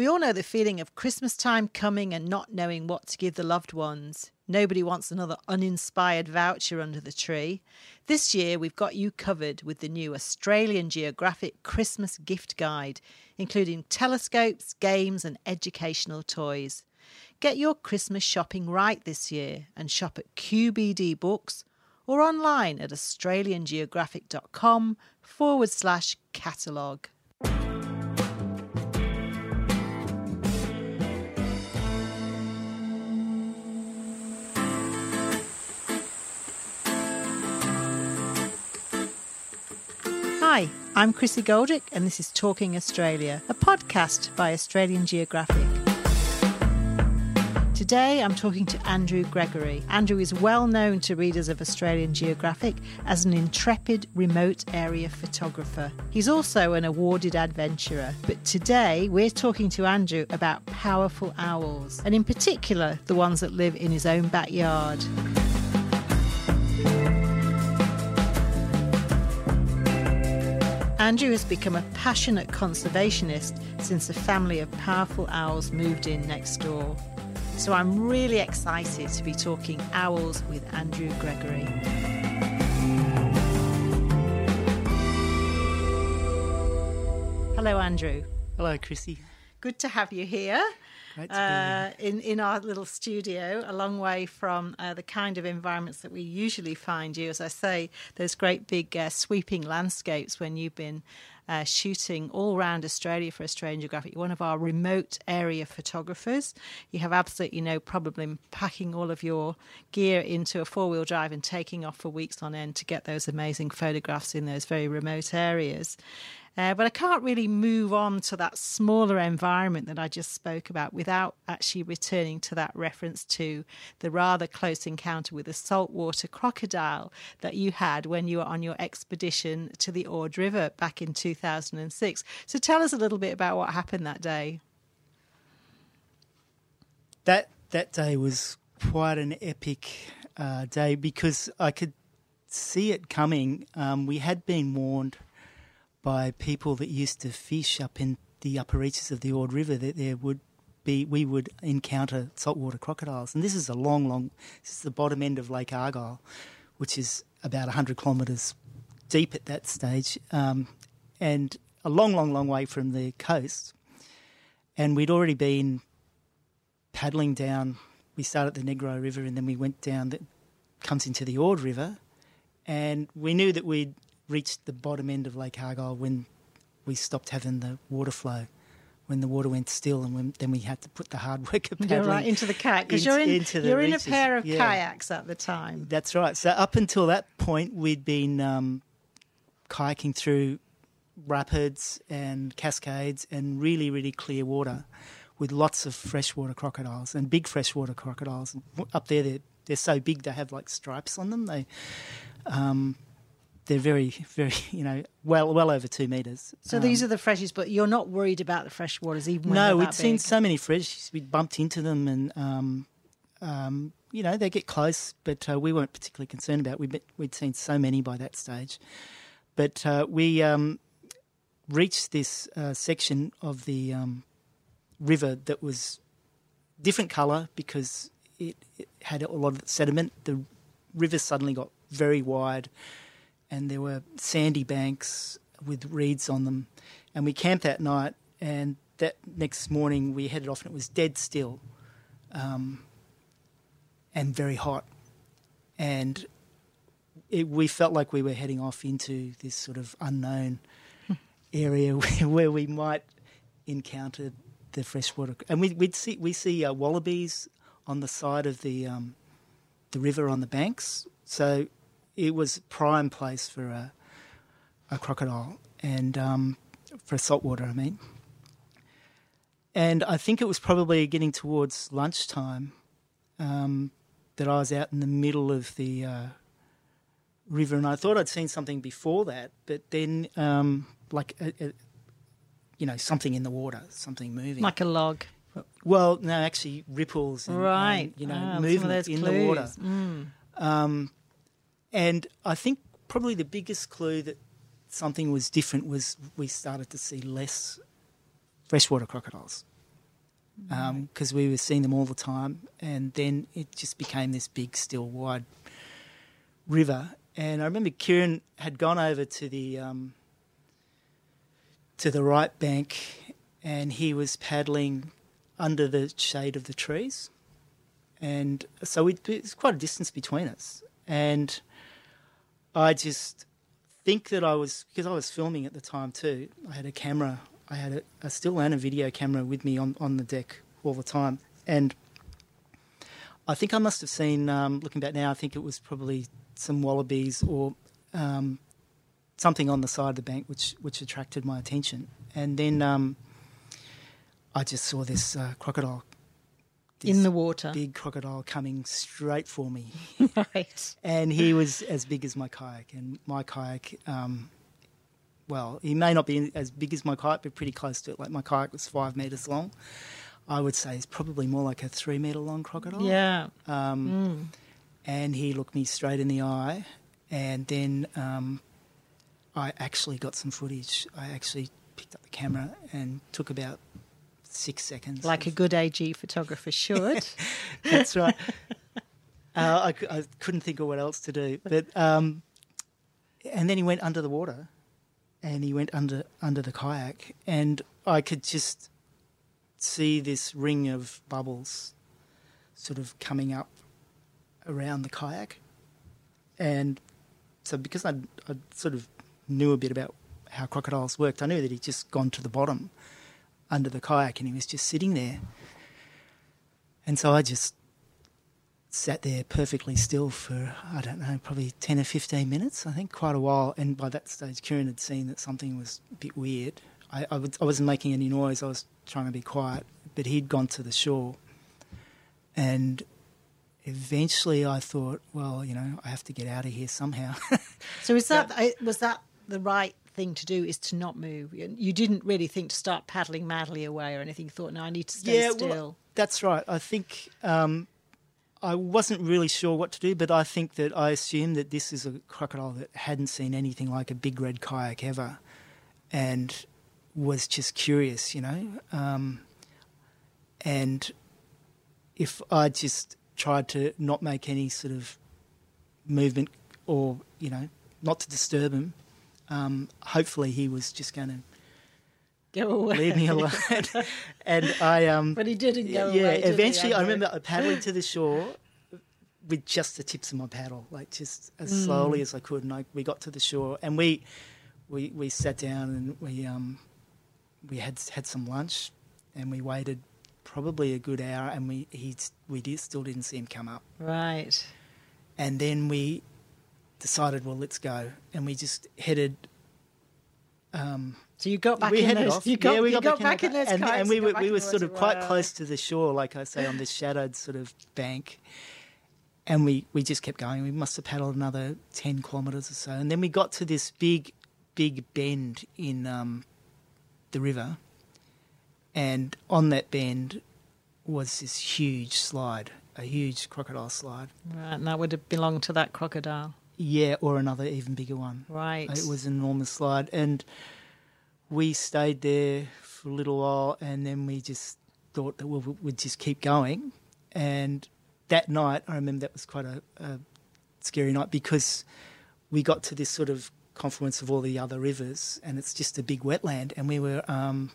We all know the feeling of Christmas time coming and not knowing what to give the loved ones. Nobody wants another uninspired voucher under the tree. This year, we've got you covered with the new Australian Geographic Christmas gift guide, including telescopes, games, and educational toys. Get your Christmas shopping right this year and shop at QBD Books or online at australiangeographic.com forward slash catalogue. Hi, I'm Chrissie Goldrick, and this is Talking Australia, a podcast by Australian Geographic. Today I'm talking to Andrew Gregory. Andrew is well known to readers of Australian Geographic as an intrepid remote area photographer. He's also an awarded adventurer. But today we're talking to Andrew about powerful owls, and in particular the ones that live in his own backyard. Andrew has become a passionate conservationist since a family of powerful owls moved in next door. So I'm really excited to be talking owls with Andrew Gregory. Hello, Andrew. Hello, Chrissie. Good to have you here. Uh, in in our little studio, a long way from uh, the kind of environments that we usually find you. As I say, those great big uh, sweeping landscapes when you've been uh, shooting all around Australia for Australian Geographic. You're one of our remote area photographers. You have absolutely no problem packing all of your gear into a four wheel drive and taking off for weeks on end to get those amazing photographs in those very remote areas. Uh, but I can't really move on to that smaller environment that I just spoke about without actually returning to that reference to the rather close encounter with a saltwater crocodile that you had when you were on your expedition to the Ord River back in 2006. So tell us a little bit about what happened that day. That that day was quite an epic uh, day because I could see it coming. Um, we had been warned by people that used to fish up in the upper reaches of the Ord River that there would be we would encounter saltwater crocodiles, and this is a long, long. This is the bottom end of Lake Argyle, which is about hundred kilometres deep at that stage, um, and a long, long, long way from the coast. And we'd already been paddling down. We started the Negri River, and then we went down that comes into the Ord River, and we knew that we'd reached the bottom end of Lake Argyle when we stopped having the water flow, when the water went still, and when, then we had to put the hard work of paddling right into the kayak because you're in you're in a pair of yeah. kayaks at the time. That's right. So up until that point, we'd been um, kayaking through rapids and cascades and really really clear water with lots of freshwater crocodiles and big freshwater crocodiles up there. They're they're so big they have like stripes on them. They um, they're very, very, you know, well, well over two meters. So um, these are the freshies, but you're not worried about the freshwaters, even no. we'd seen so many freshies, we bumped into them, and um, um, you know they get close, but uh, we weren't particularly concerned about. It. We'd, we'd seen so many by that stage, but uh, we um, reached this uh, section of the um, river that was different colour because it, it had a lot of sediment. The river suddenly got very wide and there were sandy banks with reeds on them. And we camped that night, and that next morning we headed off, and it was dead still um, and very hot. And it, we felt like we were heading off into this sort of unknown area where, where, we might encounter the freshwater. And we, would see we see uh, wallabies on the side of the um, the river on the banks. So it was prime place for a, a crocodile and um, for saltwater, I mean. And I think it was probably getting towards lunchtime um, that I was out in the middle of the uh, river, and I thought I'd seen something before that, but then um, like a, a, you know something in the water, something moving, like a log. Well, no, actually ripples, and, right? And, you know, ah, movement in clues. the water. Mm. Um, and I think probably the biggest clue that something was different was we started to see less freshwater crocodiles. because um, we were seeing them all the time, and then it just became this big, still, wide river. And I remember Kieran had gone over to the um, to the right bank, and he was paddling under the shade of the trees, and so it was quite a distance between us. And I just think that I was because I was filming at the time too. I had a camera I had a, a still and a video camera with me on, on the deck all the time. And I think I must have seen, um, looking back now, I think it was probably some wallabies or um, something on the side of the bank which, which attracted my attention. And then um, I just saw this uh, crocodile. In the water. Big crocodile coming straight for me. right. And he was as big as my kayak. And my kayak um, well, he may not be as big as my kayak, but pretty close to it. Like my kayak was five metres long. I would say he's probably more like a three metre long crocodile. Yeah. Um, mm. And he looked me straight in the eye, and then um, I actually got some footage. I actually picked up the camera and took about six seconds. Like a good AG photographer should. That's right. uh, I, I, couldn't think of what else to do, but um, and then he went under the water and he went under under the kayak, and I could just see this ring of bubbles sort of coming up around the kayak, and so because I I sort of knew a bit about how crocodiles worked, I knew that he'd just gone to the bottom under the kayak, and he was just sitting there, and so I just sat there perfectly still for, I don't know, probably 10 or 15 minutes, I think, quite a while. And by that stage, Kieran had seen that something was a bit weird. I, I, I wasn't making any noise, I was trying to be quiet, but he'd gone to the shore. And eventually I thought, well, you know, I have to get out of here somehow. so is that, was that the right thing to do is to not move. You didn't really think to start paddling madly away or anything. You thought, no, I need to stay yeah, still. Well, that's right. I think um, I wasn't really sure what to do, but I think that I assumed that this is a crocodile that hadn't seen anything like a big red kayak ever, and was just curious, you know. Um, and if I just tried to not make any sort of movement or you know not to disturb him, um, hopefully he was just going to go away. Leave me alone. and I um But he didn't go yeah, away. Yeah, eventually I remember paddling to the shore with just the tips of my paddle, like just as mm. slowly as I could and I, we got to the shore and we we we sat down and we um we had had some lunch and we waited probably a good hour and we he we did, still didn't see him come up. Right. And then we decided, well, let's go, and we just headed um, so you got back we in those. You got, yeah, we got, got back, in, those and, and we were we were sort of quite close to the shore, like I say, on this shadowed sort of bank. And we, we just kept going. We must have paddled another ten kilometres or so, and then we got to this big, big bend in um, the river, and on that bend was this huge slide, a huge crocodile slide. Right, and that would have belonged to that crocodile. Yeah, or another even bigger one. Right. It was an enormous slide. And we stayed there for a little while and then we just thought that we would just keep going. And that night, I remember that was quite a, a scary night because we got to this sort of confluence of all the other rivers and it's just a big wetland and we were um,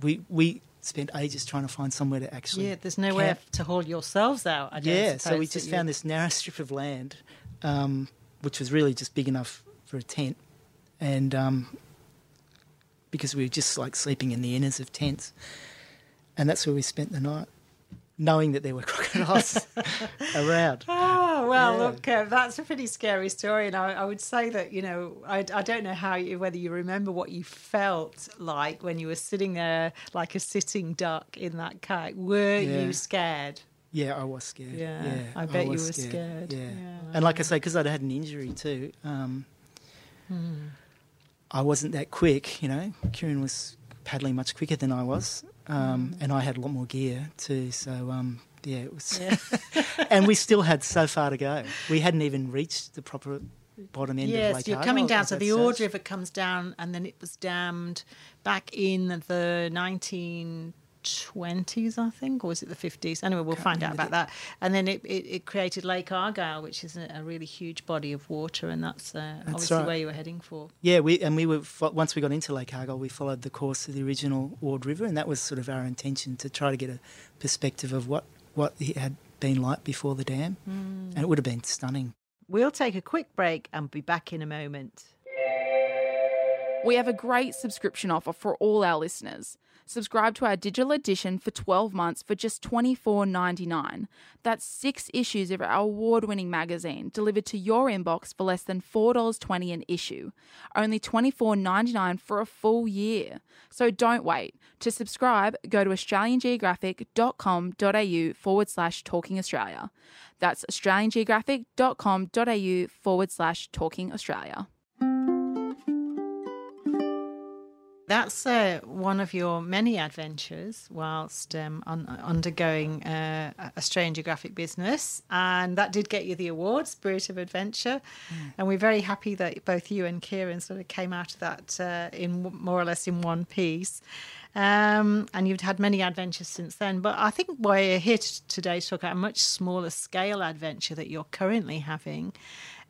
we we spent ages trying to find somewhere to actually yeah there's nowhere camp. to haul yourselves out I yeah so we just found this narrow strip of land um, which was really just big enough for a tent, and um, because we were just like sleeping in the inners of tents, and that's where we spent the night, knowing that there were crocodiles around. Oh well, yeah. look, uh, that's a pretty scary story, and I, I, would say that you know I, I don't know how you, whether you remember what you felt like when you were sitting there like a sitting duck in that kayak. Were yeah. you scared? Yeah, I was scared. Yeah, yeah I bet I you were scared. scared. Yeah. yeah. and like I say, because I'd had an injury too, um, hmm. I wasn't that quick. You know, Kieran was paddling much quicker than I was, um, mm. and I had a lot more gear too. So um, yeah, it was. Yeah. and we still had so far to go. We hadn't even reached the proper bottom end yes, of Lake you're coming down. So the Ord River comes down, and then it was dammed back in the 19 20s, I think, or was it the 50s? Anyway, we'll find out about that. And then it, it, it, created Lake Argyle, which is a, a, really huge body of water, and that's, uh, that's obviously right. where you were heading for. Yeah, we and we were once we got into Lake Argyle, we followed the course of the original Ord River, and that was sort of our intention to try to get a perspective of what what it had been like before the dam, mm. and it would have been stunning. We'll take a quick break and be back in a moment. We have a great subscription offer for all our listeners. Subscribe to our digital edition for 12 months for just $24.99. That's six issues of our award winning magazine delivered to your inbox for less than $4.20 an issue. Only $24.99 for a full year. So don't wait. To subscribe, go to australiangeographic.com.au forward slash talking Australia. That's australiangeographic.com.au forward slash talking Australia. That's uh, one of your many adventures whilst um, un- undergoing uh, Australian Geographic business, and that did get you the award, Spirit of Adventure. Mm. And we're very happy that both you and Kieran sort of came out of that uh, in more or less in one piece. Um, and you've had many adventures since then. But I think we're here t- today to talk about a much smaller scale adventure that you're currently having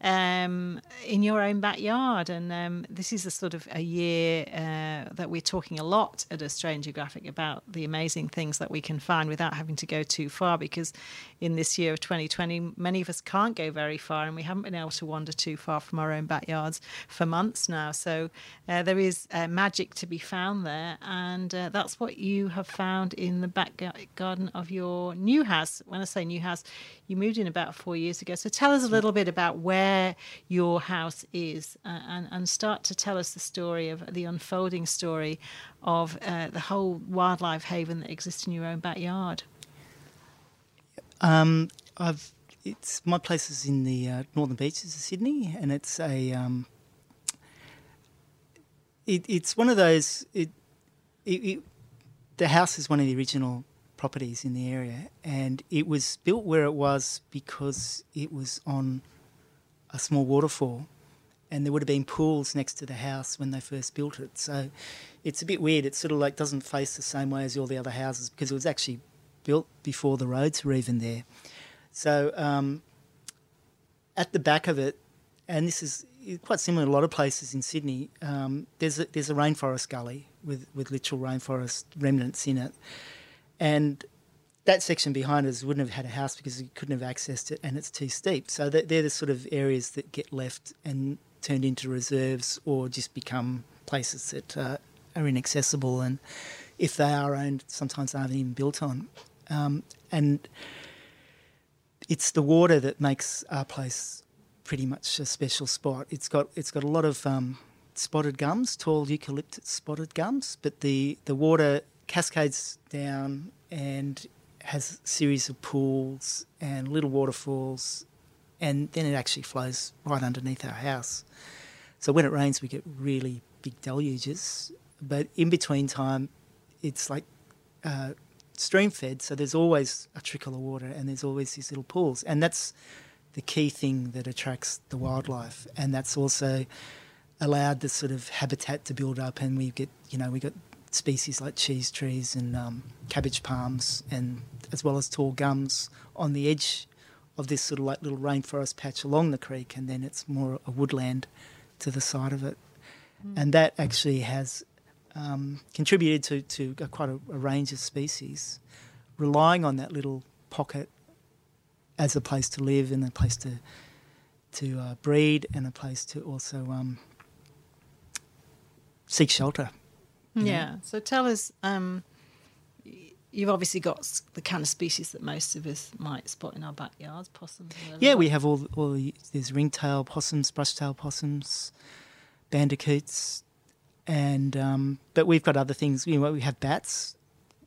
um, in your own backyard. And um, this is a sort of a year uh, that we're talking a lot at Australian Geographic about the amazing things that we can find without having to go too far. Because in this year of 2020, many of us can't go very far, and we haven't been able to wander too far from our own backyards for months now. So uh, there is uh, magic to be found there, and uh, that's what you have found in the back garden of your new house. When I say new house, you moved in about four years ago. So tell us a little bit about where your house is uh, and, and start to tell us the story of the unfolding story of uh, the whole wildlife haven that exists in your own backyard. Um, I've it's my place is in the uh, northern beaches of Sydney, and it's a um, it, it's one of those. It, it, the house is one of the original properties in the area, and it was built where it was because it was on a small waterfall, and there would have been pools next to the house when they first built it. So it's a bit weird. It sort of like doesn't face the same way as all the other houses because it was actually built before the roads were even there. So um, at the back of it, and this is quite similar to a lot of places in Sydney. Um, there's a, there's a rainforest gully with with literal rainforest remnants in it, and that section behind us wouldn't have had a house because we couldn't have accessed it and it's too steep. So they're the sort of areas that get left and turned into reserves or just become places that uh, are inaccessible and if they are owned, sometimes they aren't even built on. Um, and it's the water that makes our place pretty much a special spot. It's got it's got a lot of um, spotted gums, tall eucalyptus spotted gums, but the, the water cascades down and has a series of pools and little waterfalls, and then it actually flows right underneath our house. So when it rains, we get really big deluges, but in between time, it's like uh, stream fed, so there's always a trickle of water and there's always these little pools, and that's the key thing that attracts the wildlife, and that's also allowed the sort of habitat to build up, and we get you know we got species like cheese trees and um, cabbage palms, and as well as tall gums on the edge of this sort of like little rainforest patch along the creek, and then it's more a woodland to the side of it, mm. and that actually has um, contributed to to quite a, a range of species, relying on that little pocket as a place to live and a place to to uh, breed and a place to also um, seek shelter. Yeah. So tell us, um, you've obviously got the kind of species that most of us might spot in our backyards, possums. Yeah, we have all, all the, there's ringtail possums, brushtail possums, bandicoots, and um, but we've got other things. You know, we have bats.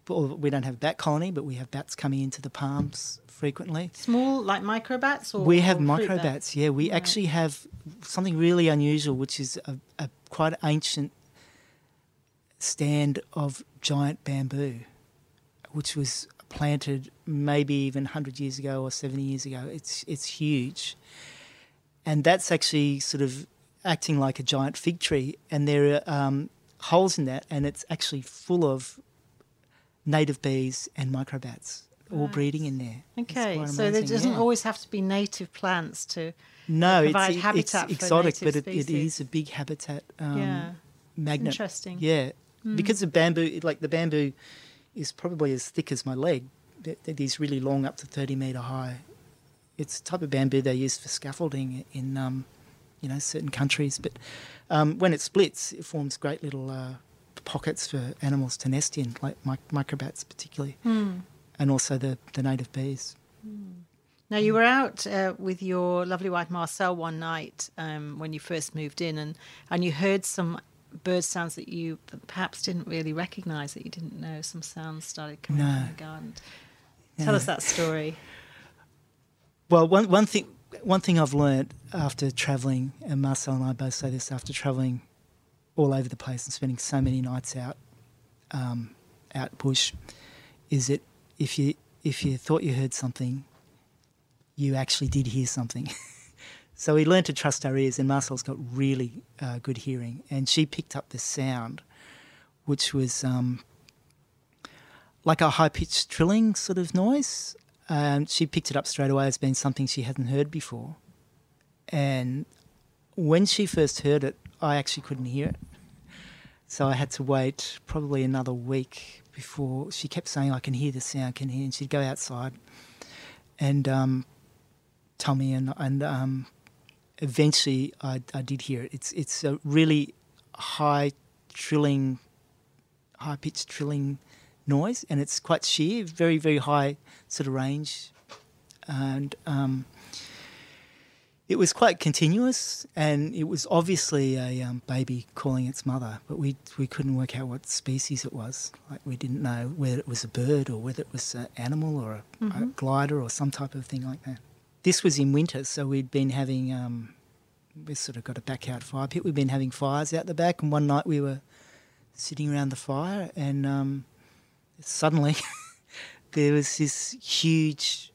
We don't have bat colony, but we have bats coming into the palms frequently. Small, like microbats, or we have microbats. Yeah, we right. actually have something really unusual, which is a, a quite ancient stand of giant bamboo, which was planted maybe even 100 years ago or 70 years ago. It's, it's huge. And that's actually sort of acting like a giant fig tree. And there are um, holes in that, and it's actually full of native bees and microbats all breeding in there. Okay, so there doesn't yeah. always have to be native plants to. no, it's, provide it- habitat it's exotic, but it, it is a big habitat um, yeah, magnet. interesting. Yeah, because the bamboo, like the bamboo, is probably as thick as my leg. These really long, up to thirty meter high. It's the type of bamboo they use for scaffolding in, um, you know, certain countries. But um, when it splits, it forms great little uh, pockets for animals to nest in, like mic- microbats particularly, Hmm. and also the, the native bees. Now you were out uh, with your lovely wife Marcel one night um, when you first moved in, and and you heard some bird sounds that you perhaps didn't really recognise that you didn't know. Some sounds started coming No. from the garden. Tell us that story. Well, one one thing one thing I've learnt after travelling, and Marcel and I both say this after travelling all over the place and spending so many nights out um, out bush, is that if you if you thought you heard something, you actually did hear something. so we learned to trust our ears, and Marcel's got really uh, good hearing, and she picked up this sound, which was um, like a high pitched trilling sort of noise. Um, she picked it up straight away as being something she hadn't heard before. And when she first heard it, I actually couldn't hear it. So I had to wait probably another week before she kept saying, I can hear the sound, can hear. And she'd go outside and um, tell me, and, and um, eventually I, I did hear it. It's, it's a really high trilling, high pitched trilling noise, and it's quite sheer, very very high sort of range, and um, it was quite continuous, and it was obviously a um, baby calling its mother, but we we couldn't work out what species it was. Like we didn't know whether it was a bird or whether it was an animal or a, a glider or some type of thing like that. This was in winter, so we'd been having. Um, we sort of got a backyard fire pit. We'd been having fires out the back, and one night we were sitting around the fire, and um, suddenly there was this huge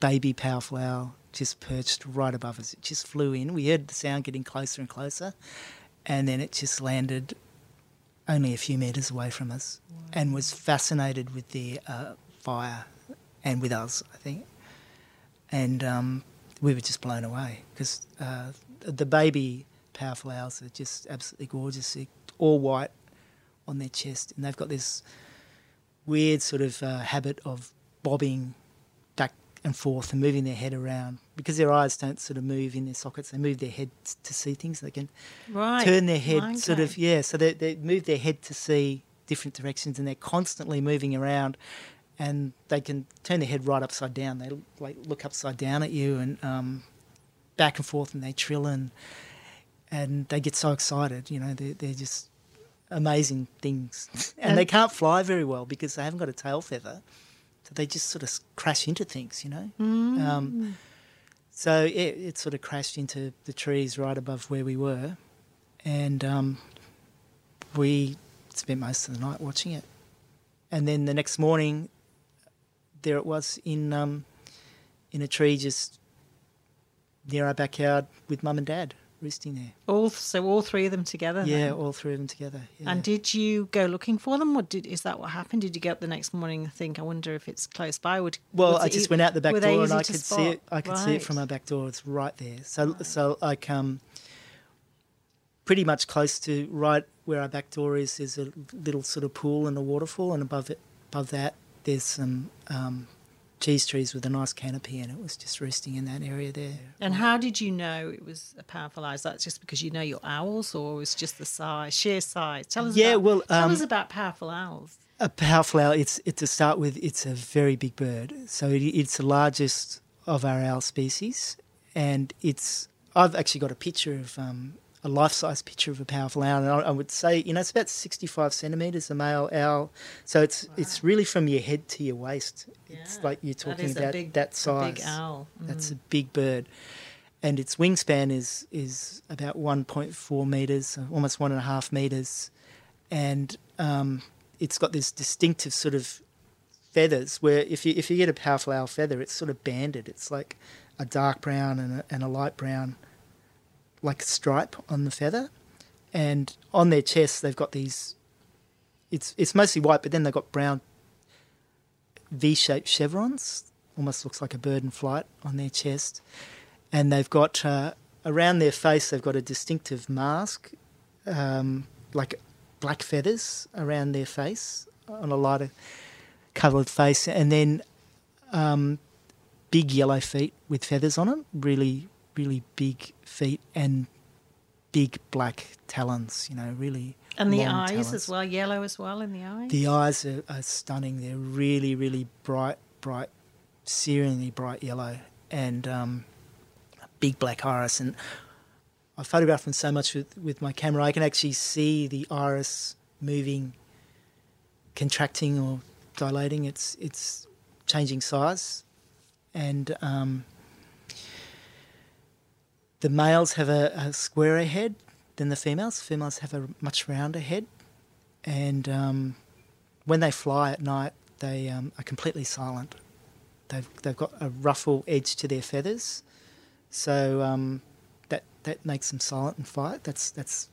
baby powerful owl just perched right above us. It just flew in. We heard the sound getting closer and closer, and then it just landed only a few metres away from us and was fascinated with the uh, fire and with us, I think. And um, we were just blown away because uh, the baby powerful owls are just absolutely gorgeous. They're all white on their chest, and they've got this weird sort of uh, habit of bobbing back and forth and moving their head around because their eyes don't sort of move in their sockets. They move their head to see things. They can Right. turn their head sort of yeah. So they they move their head to see different directions, and they're constantly moving around. And they can turn their head right upside down. They like look upside down at you and um, back and forth, and they trill and and they get so excited. You know, they're, they're just amazing things. And, And- they can't fly very well because they haven't got a tail feather. So they just sort of crash into things, you know. Um, so it, it sort of crashed into the trees right above where we were, and um, we spent most of the night watching it. And then the next morning, there it was in um, in a tree just near our backyard with mum and dad roosting there. All so all three of them together. Yeah, then? all three of them together. Yeah. And did you go looking for them, or did is that what happened? Did you get up the next morning and think, I wonder if it's close by? Would Well, I just e- went out the back door and I could see it. I could see it from Right. our back door. It's right there. So, so like um, pretty much close to right where our back door is. There's a little sort of pool and a waterfall, and above it, above that, there's some um, cheese trees with a nice canopy, and it was just resting in that area there. And how did you know it was a powerful owl? Is that just because you know your owls, or it was just the size, sheer size? Tell us. Yeah, about, well, tell um, us about powerful owls. A powerful owl. It's it, to start with. It's a very big bird. So it, it's the largest of our owl species, and it's. I've actually got a picture of um, a life-size picture of a powerful owl, and I, I would say you know it's about sixty-five centimeters, a male owl. So it's it's really from your head to your waist. It's like you're talking a about big- that a size. big owl. That's Mm. a big bird, and its wingspan is is about one point four meters, almost one and a half meters, and um, it's got this distinctive sort of feathers. Where if you if you get a powerful owl feather, it's sort of banded. It's like a dark brown and a, and a light brown, like stripe on the feather, and on their chest they've got these it's it's mostly white, but then they've got brown V-shaped chevrons. Almost looks like a bird in flight on their chest, and they've got uh, around their face they've got a distinctive mask, um, like black feathers around their face on a lighter coloured face, and then um, big yellow feet with feathers on them. Really, really big feet and big black talons. You know, really. And the eyes talons. as well, yellow as well in the eyes. The eyes are, are stunning. They're really, really bright, bright, searingly bright yellow, and um, a big black iris. And I photographed them so much with, with my camera, I can actually see the iris moving, contracting or dilating. It's it's changing size, and um, the males have a, a squarer head than the females. Females have a much rounder head, and um, when they fly at night, they um, are completely silent. They've they've got a ruffle edge to their feathers, so um, that that makes them silent and fight. That's that's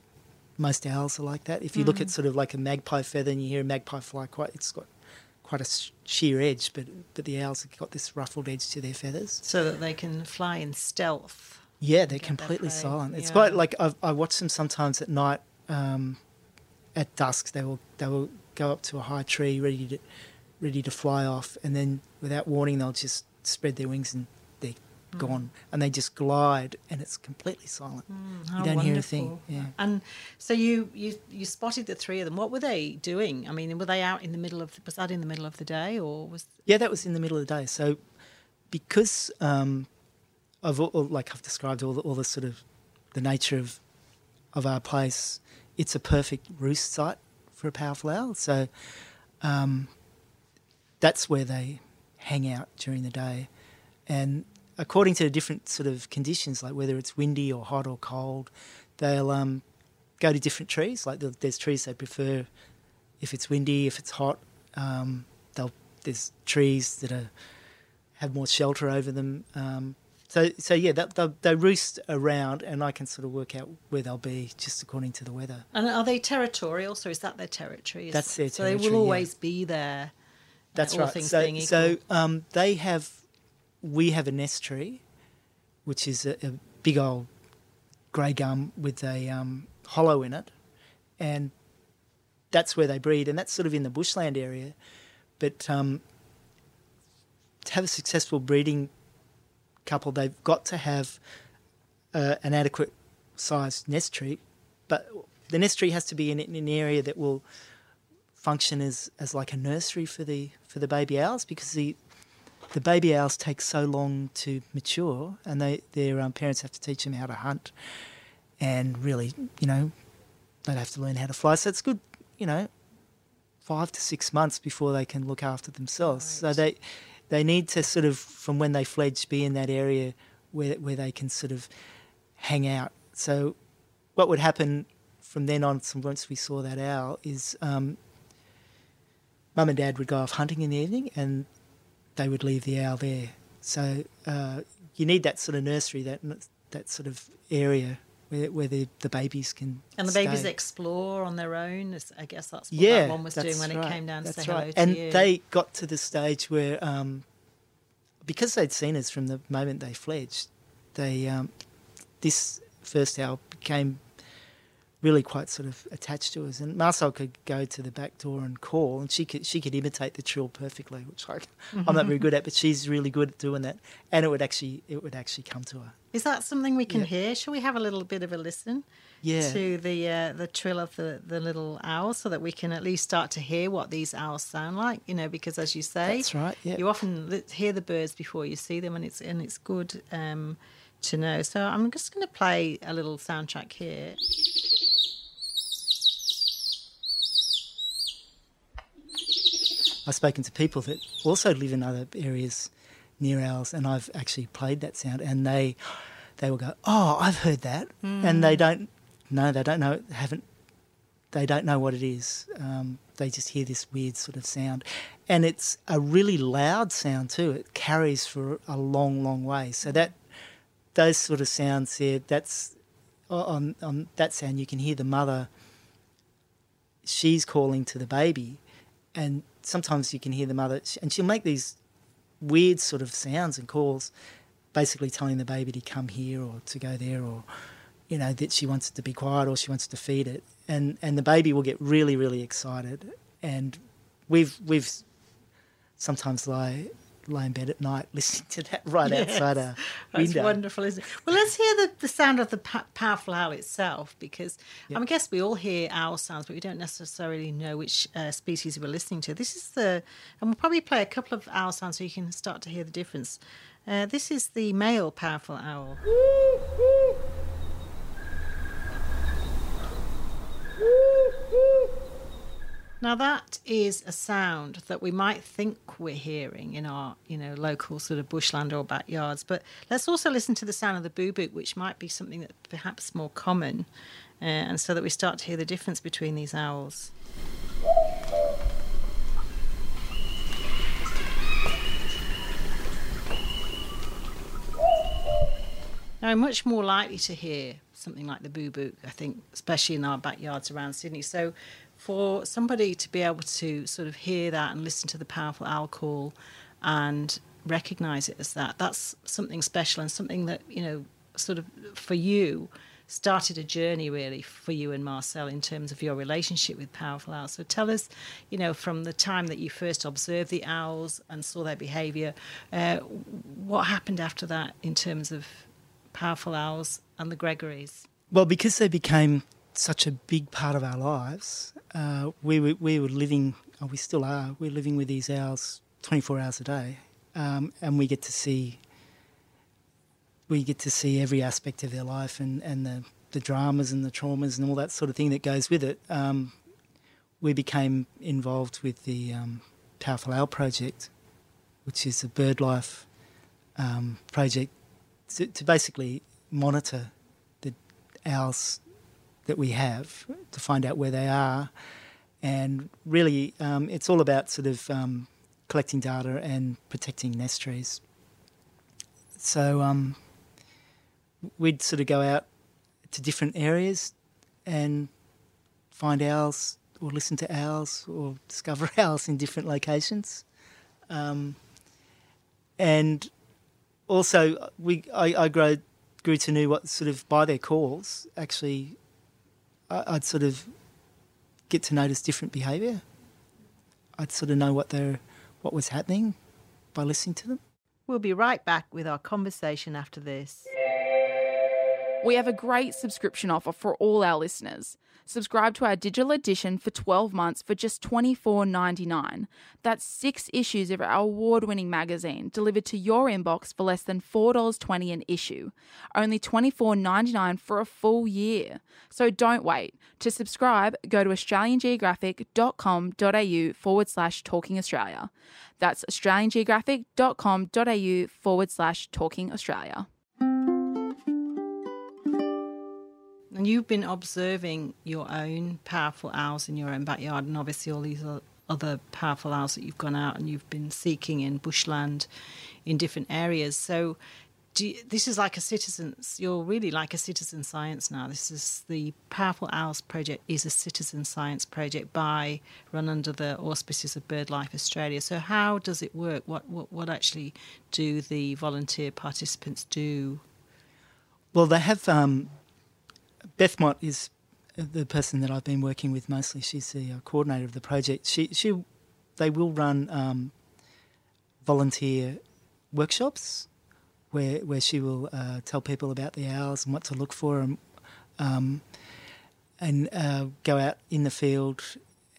most owls are like that. If you look at sort of like a magpie feather and you hear a magpie fly, quite it's got quite a sheer edge, but but the owls have got this ruffled edge to their feathers. so that they can fly in stealth. Yeah, they're completely silent. It's yeah. quite like I've, I watch them sometimes at night. Um, at dusk, they will they will go up to a high tree ready to ready to fly off, and then without warning, they'll just spread their wings and they're Hmm. gone, and they just glide, and it's completely silent. How you don't hear a thing. Yeah. And so you, you you spotted the three of them. What were they doing? I mean, were they out in the middle of? Was that in the middle of the day, or was? Yeah, that was in the middle of the day. So, because um, all, like I've described all the, all the sort of the nature of of our place, it's a perfect roost site for a powerful owl. So, um, that's where they hang out during the day, and according to different sort of conditions, like whether it's windy or hot or cold, they'll um, go to different trees. Like the- there's trees they prefer if it's windy, if it's hot. Um, they'll there's trees that are have more shelter over them. Um, so so yeah, they, they, they roost around, and I can sort of work out where they'll be just according to the weather. And are they territorial? So is that their territory? Is- That's their territory. So they will yeah. always be there. That's right. So so um, they have we have a nest tree, which is a, a big old grey gum with a um, hollow in it, and that's where they breed, and that's sort of in the bushland area. But um, to have a successful breeding couple, they've got to have uh, an adequate sized nest tree, but the nest tree has to be in, in an area that will function as, as like a nursery for the for the baby owls because the the baby owls take so long to mature, and they their um, parents have to teach them how to hunt, and really, you know, they have to learn how to fly. So it's good, you know, five to six months before they can look after themselves. So they they need to sort of from when they fledge be in that area where where they can sort of hang out. So what would happen from then on, from once we saw that owl, is um, mum and dad would go off hunting in the evening, and they would leave the owl there. So uh, you need that sort of nursery, that that sort of area where where the, the babies can And the babies explore on their own. I guess that's what yeah, that one was doing when it came down to that's say right. hello to and you. they got to the stage where, um, because they'd seen us from the moment they fledged, they um, this first owl became really quite sort of attached to us. And Marcel could go to the back door and call, and she could she could imitate the trill perfectly, which I, I'm not very good at, but she's really good at doing that. And it would actually it would actually come to her. Is that something we can Yeah. hear? Shall we have a little bit of a listen Yeah. to the uh, the trill of the, the little owl so that we can at least start to hear what these owls sound like? You know, because as you say, That's right. Yeah. you often hear the birds before you see them, and it's and it's good um, to know. So I'm just going to play a little soundtrack here. I've spoken to people that also live in other areas near ours, and I've actually played that sound, and they they will go, "Oh, I've heard that," and they don't no, they don't know, haven't, they don't know what it is. Um, they just hear this weird sort of sound, and it's a really loud sound too. It carries for a long, long way. So that those sort of sounds there, that's on on that sound you can hear the mother she's calling to the baby, and sometimes you can hear the mother, and she'll make these weird sort of sounds and calls, basically telling the baby to come here or to go there or you know that she wants it to be quiet or she wants to feed it. And and the baby will get really really excited. And we've we've sometimes lie lie in bed at night listening to that right yes, outside our that's window. wonderful, isn't it? Well, let's hear the, the sound of the pa- powerful owl itself because yep. I guess we all hear owl sounds, but we don't necessarily know which uh, species we're listening to. This is the, and we'll probably play a couple of owl sounds so you can start to hear the difference. Uh, this is the male powerful owl. Now that is a sound that we might think we're hearing in our, you know, local sort of bushland or backyards. But let's also listen to the sound of the boo which might be something that perhaps more common, uh, and so that we start to hear the difference between these owls. Now, I'm much more likely to hear something like the boo I think, especially in our backyards around Sydney. So, for somebody to be able to sort of hear that and listen to the powerful owl call and recognize it as that, that's something special and something that, you know, sort of for you started a journey really for you and Marcel in terms of your relationship with powerful owls. So tell us, you know, from the time that you first observed the owls and saw their behavior, uh, what happened after that in terms of powerful owls and the Gregories? Well, because they became such a big part of our lives. Uh, we, were, we were living, oh, we still are, we're living with these owls 24 hours a day. Um, and we get to see we get to see every aspect of their life and, and the, the dramas and the traumas and all that sort of thing that goes with it. Um, we became involved with the um, Powerful Owl Project, which is a bird life um, project to, to, basically monitor the owls that we have to find out where they are. And really, um, it's all about sort of um, collecting data and protecting nest trees. So um, we'd sort of go out to different areas and find owls or listen to owls or discover owls in different locations. Um, and also, we I, I grow, grew to know what sort of by their calls actually I'd sort of get to notice different behaviour. I'd sort of know what they're, what was happening by listening to them. We'll be right back with our conversation after this. We have a great subscription offer for all our listeners. Subscribe to our digital edition for 12 months for just $24.99. That's six issues of our award winning magazine delivered to your inbox for less than $4.20 an issue. Only $24.99 for a full year. So don't wait. To subscribe, go to australiangeographic.com.au forward slash talking Australia. That's australiangeographic.com.au forward slash talking Australia. You've been observing your own powerful owls in your own backyard, and obviously all these other powerful owls that you've gone out and you've been seeking in bushland in different areas. So, you, this is like a citizen's. You're really like a citizen science now. This is the Powerful Owls project is a citizen science project by run under the auspices of BirdLife Australia. So, how does it work? What what what actually do the volunteer participants do? Well, they have um, Beth Mott is the person that I've been working with mostly. She's the uh, coordinator of the project. She, she, they will run um, volunteer workshops where where she will uh, tell people about the owls and what to look for, and um, and uh, go out in the field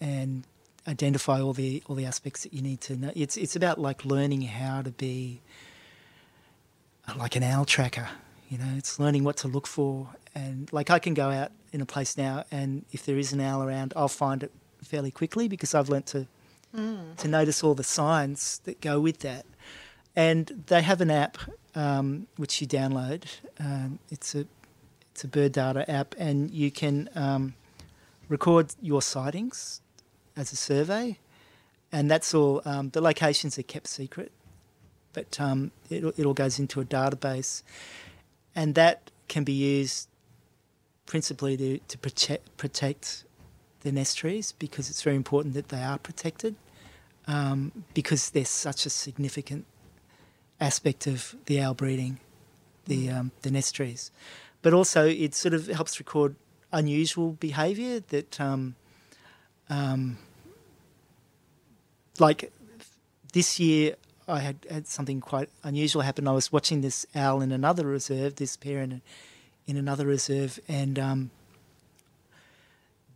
and identify all the all the aspects that you need to know. It's it's about like learning how to be like an owl tracker. You know, it's learning what to look for and like I can go out in a place now, and if there is an owl around, I'll find it fairly quickly because I've learnt to mm. to notice all the signs that go with that. And they have an app um, which you download. Um, it's a it's a bird data app, and you can um, record your sightings as a survey, and that's all. Um, the locations are kept secret, but um, it, it all goes into a database, and that can be used principally to, to protect, protect the nest trees because it's very important that they are protected um, because they're such a significant aspect of the owl breeding, the um, the nest trees. But also, it sort of helps record unusual behaviour that, um, um, like this year, I had had something quite unusual happen. I was watching this owl in another reserve, this pair in, in another reserve, and um,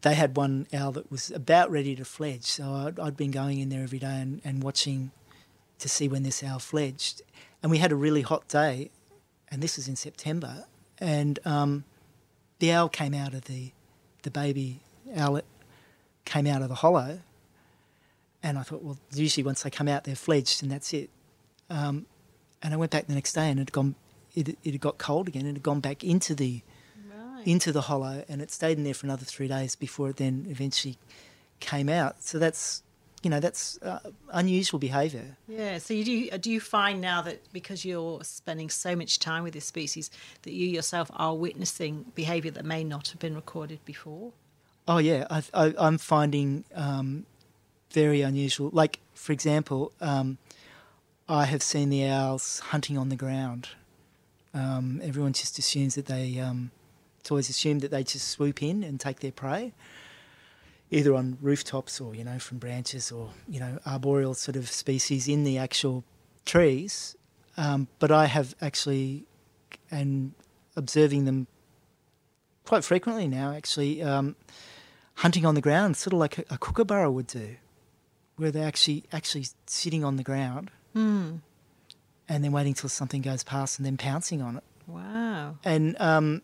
they had one owl that was about ready to fledge. So I'd, I'd been going in there every day and, and, watching to see when this owl fledged. And we had a really hot day, and this was in September, and um, the owl came out of the the baby owlet came out of the hollow and I thought, well, usually once they come out, they're fledged, and that's it. Um, and I went back the next day, and it had gone. It, it had got cold again, and it had gone back into the right. into the hollow, and it stayed in there for another three days before it then eventually came out. So that's you know that's uh, unusual behaviour. Yeah. So you do do you find now that because you're spending so much time with this species that you yourself are witnessing behaviour that may not have been recorded before? Oh yeah, I, am finding um, very unusual. Like, for example, um, I have seen the owls hunting on the ground. Um, everyone just assumes that they, um, it's always assumed that they just swoop in and take their prey, either on rooftops or, you know, from branches or, you know, arboreal sort of species in the actual trees. Um, but I have actually, and observing them quite frequently now, actually, um, hunting on the ground, sort of like a, a kookaburra would do where they're actually actually sitting on the ground mm. and then waiting till something goes past and then pouncing on it. Wow. And um,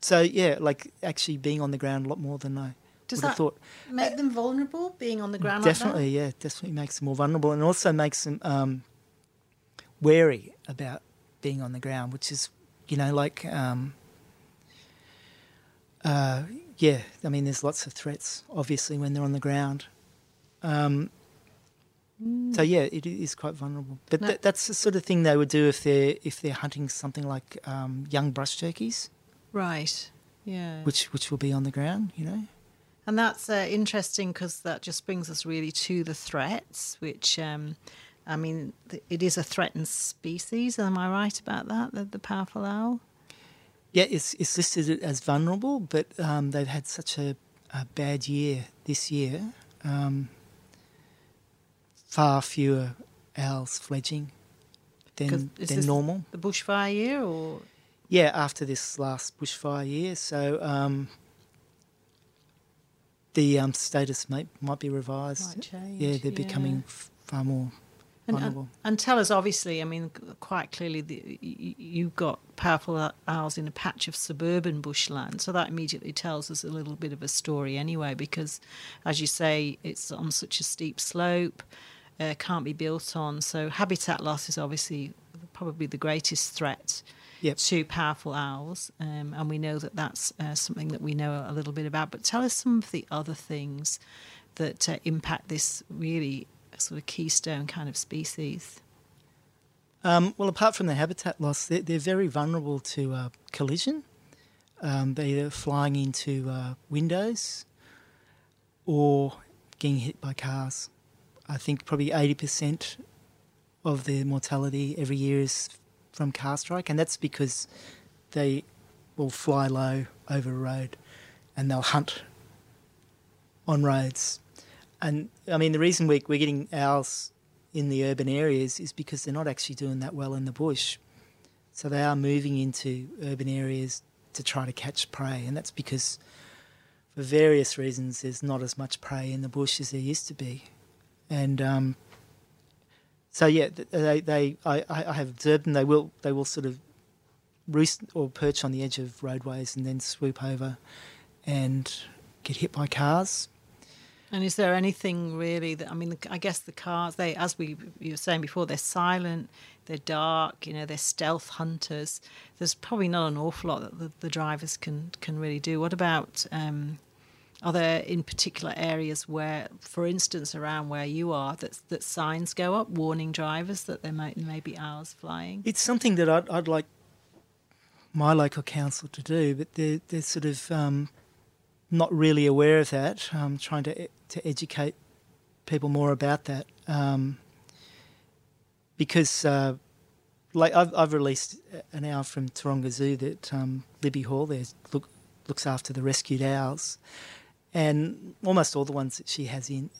so yeah, like actually being on the ground a lot more than I Does would have thought. Make them vulnerable being on the ground. Definitely, like yeah, definitely makes them more vulnerable, and also makes them um, wary about being on the ground, which is you know like. Um, uh, yeah, I mean, there's lots of threats, obviously, when they're on the ground. Um, mm. So yeah, it is quite vulnerable. But no. th- that's the sort of thing they would do if they're if they're hunting something like um, young brush turkeys, right? Yeah, which which will be on the ground, you know. And that's uh, interesting because that just brings us really to the threats, which. Um, I mean, it is a threatened species. Am I right about that? The, the powerful owl. Yeah, it's it's listed as vulnerable, but um, they've had such a, a, bad year this year. Um, far fewer owls fledging than than normal. The bushfire year, or yeah, after this last bushfire year, so um, the um, status might might be revised. Change, yeah, they're yeah. becoming f- far more and, and, tell us, obviously, I mean, quite clearly, the, you've got powerful owls in a patch of suburban bushland, so that immediately tells us a little bit of a story anyway, because as you say, it's on such a steep slope, uh, can't be built on, so habitat loss is obviously probably the greatest threat. Yep. to powerful owls, um, and we know that that's uh, something that we know a little bit about. But tell us some of the other things that uh, impact this really sort of keystone kind of species? Um, well, apart from the habitat loss, they're, they're very vulnerable to uh, collision, um, either flying into uh, windows or getting hit by cars. I think probably 80% of their mortality every year is from car strike, and that's because they will fly low over a road and they'll hunt on roads and I mean, the reason we, we're getting owls in the urban areas is because they're not actually doing that well in the bush. So they are moving into urban areas to try to catch prey, and that's because, for various reasons, there's not as much prey in the bush as there used to be, and um, so yeah, they, they I, I have observed them. They will they will sort of roost or perch on the edge of roadways and then swoop over and get hit by cars. And is there anything really that I mean? I guess the cars they, as we you were saying before, they're silent, they're dark. You know, they're stealth hunters. There's probably not an awful lot that the, the drivers can can really do. What about? Um, are there in particular areas where, for instance, around where you are, that that signs go up warning drivers that there might may be owls flying? It's something that I'd, I'd like my local council to do, but they're they're sort of um, not really aware of that. I'm trying to to educate people more about that um, because, uh, like, I've, I've, released an owl from Taronga Zoo that um, Libby Hall there look, looks after the rescued owls, and almost all the ones that she has in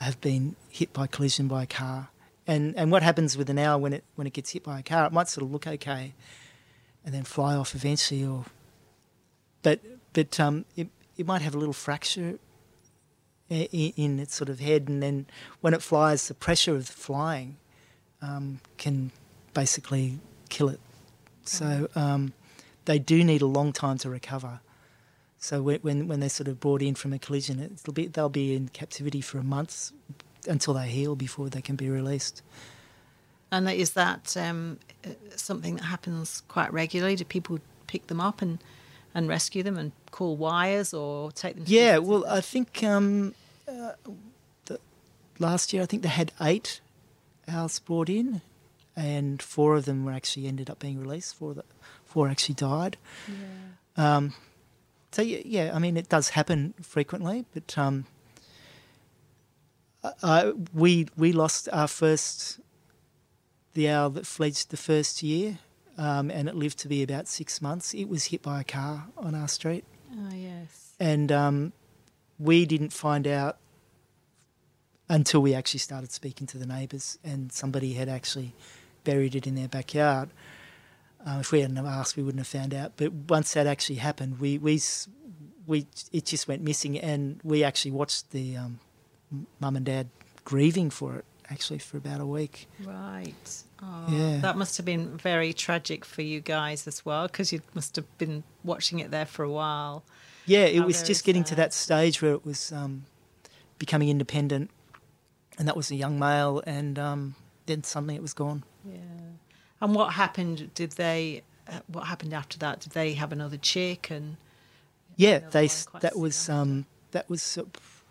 have been hit by collision by a car. And and what happens with an owl when it when it gets hit by a car? It might sort of look okay, and then fly off eventually, or but but um, it it might have a little fracture in, in, its sort of head, and then when it flies, the pressure of the flying um, can basically kill it. So um, they do need a long time to recover. So when when they're sort of brought in from a collision, it'll be they'll be in captivity for a month until they heal before they can be released. And is that um, something that happens quite regularly? Do people pick them up and, and rescue them and call WIRES or take them? yeah, well, I think um, uh, the, last year I think they had eight owls brought in, and four of them were actually ended up being released. Four the, four actually died. Yeah. Um, so yeah, I mean it does happen frequently, but um, uh, we we lost our first the owl that fledged the first year, um, and it lived to be about six months. It was hit by a car on our street. Oh yes. And um, we didn't find out until we actually started speaking to the neighbours, and somebody had actually buried it in their backyard. Uh, if we hadn't asked, we wouldn't have found out. But once that actually happened, we we we it just went missing, and we actually watched the um, mum and dad grieving for it actually for about a week. Right. Oh, yeah. That must have been very tragic for you guys as well, because you must have been watching it there for a while. Yeah, it How was just getting to that stage where it was um, becoming independent, and that was a young male, and um, then suddenly it was gone. Yeah. And what happened? Did they? Uh, what happened after that? Did they have another chick? And yeah, they that was um, that was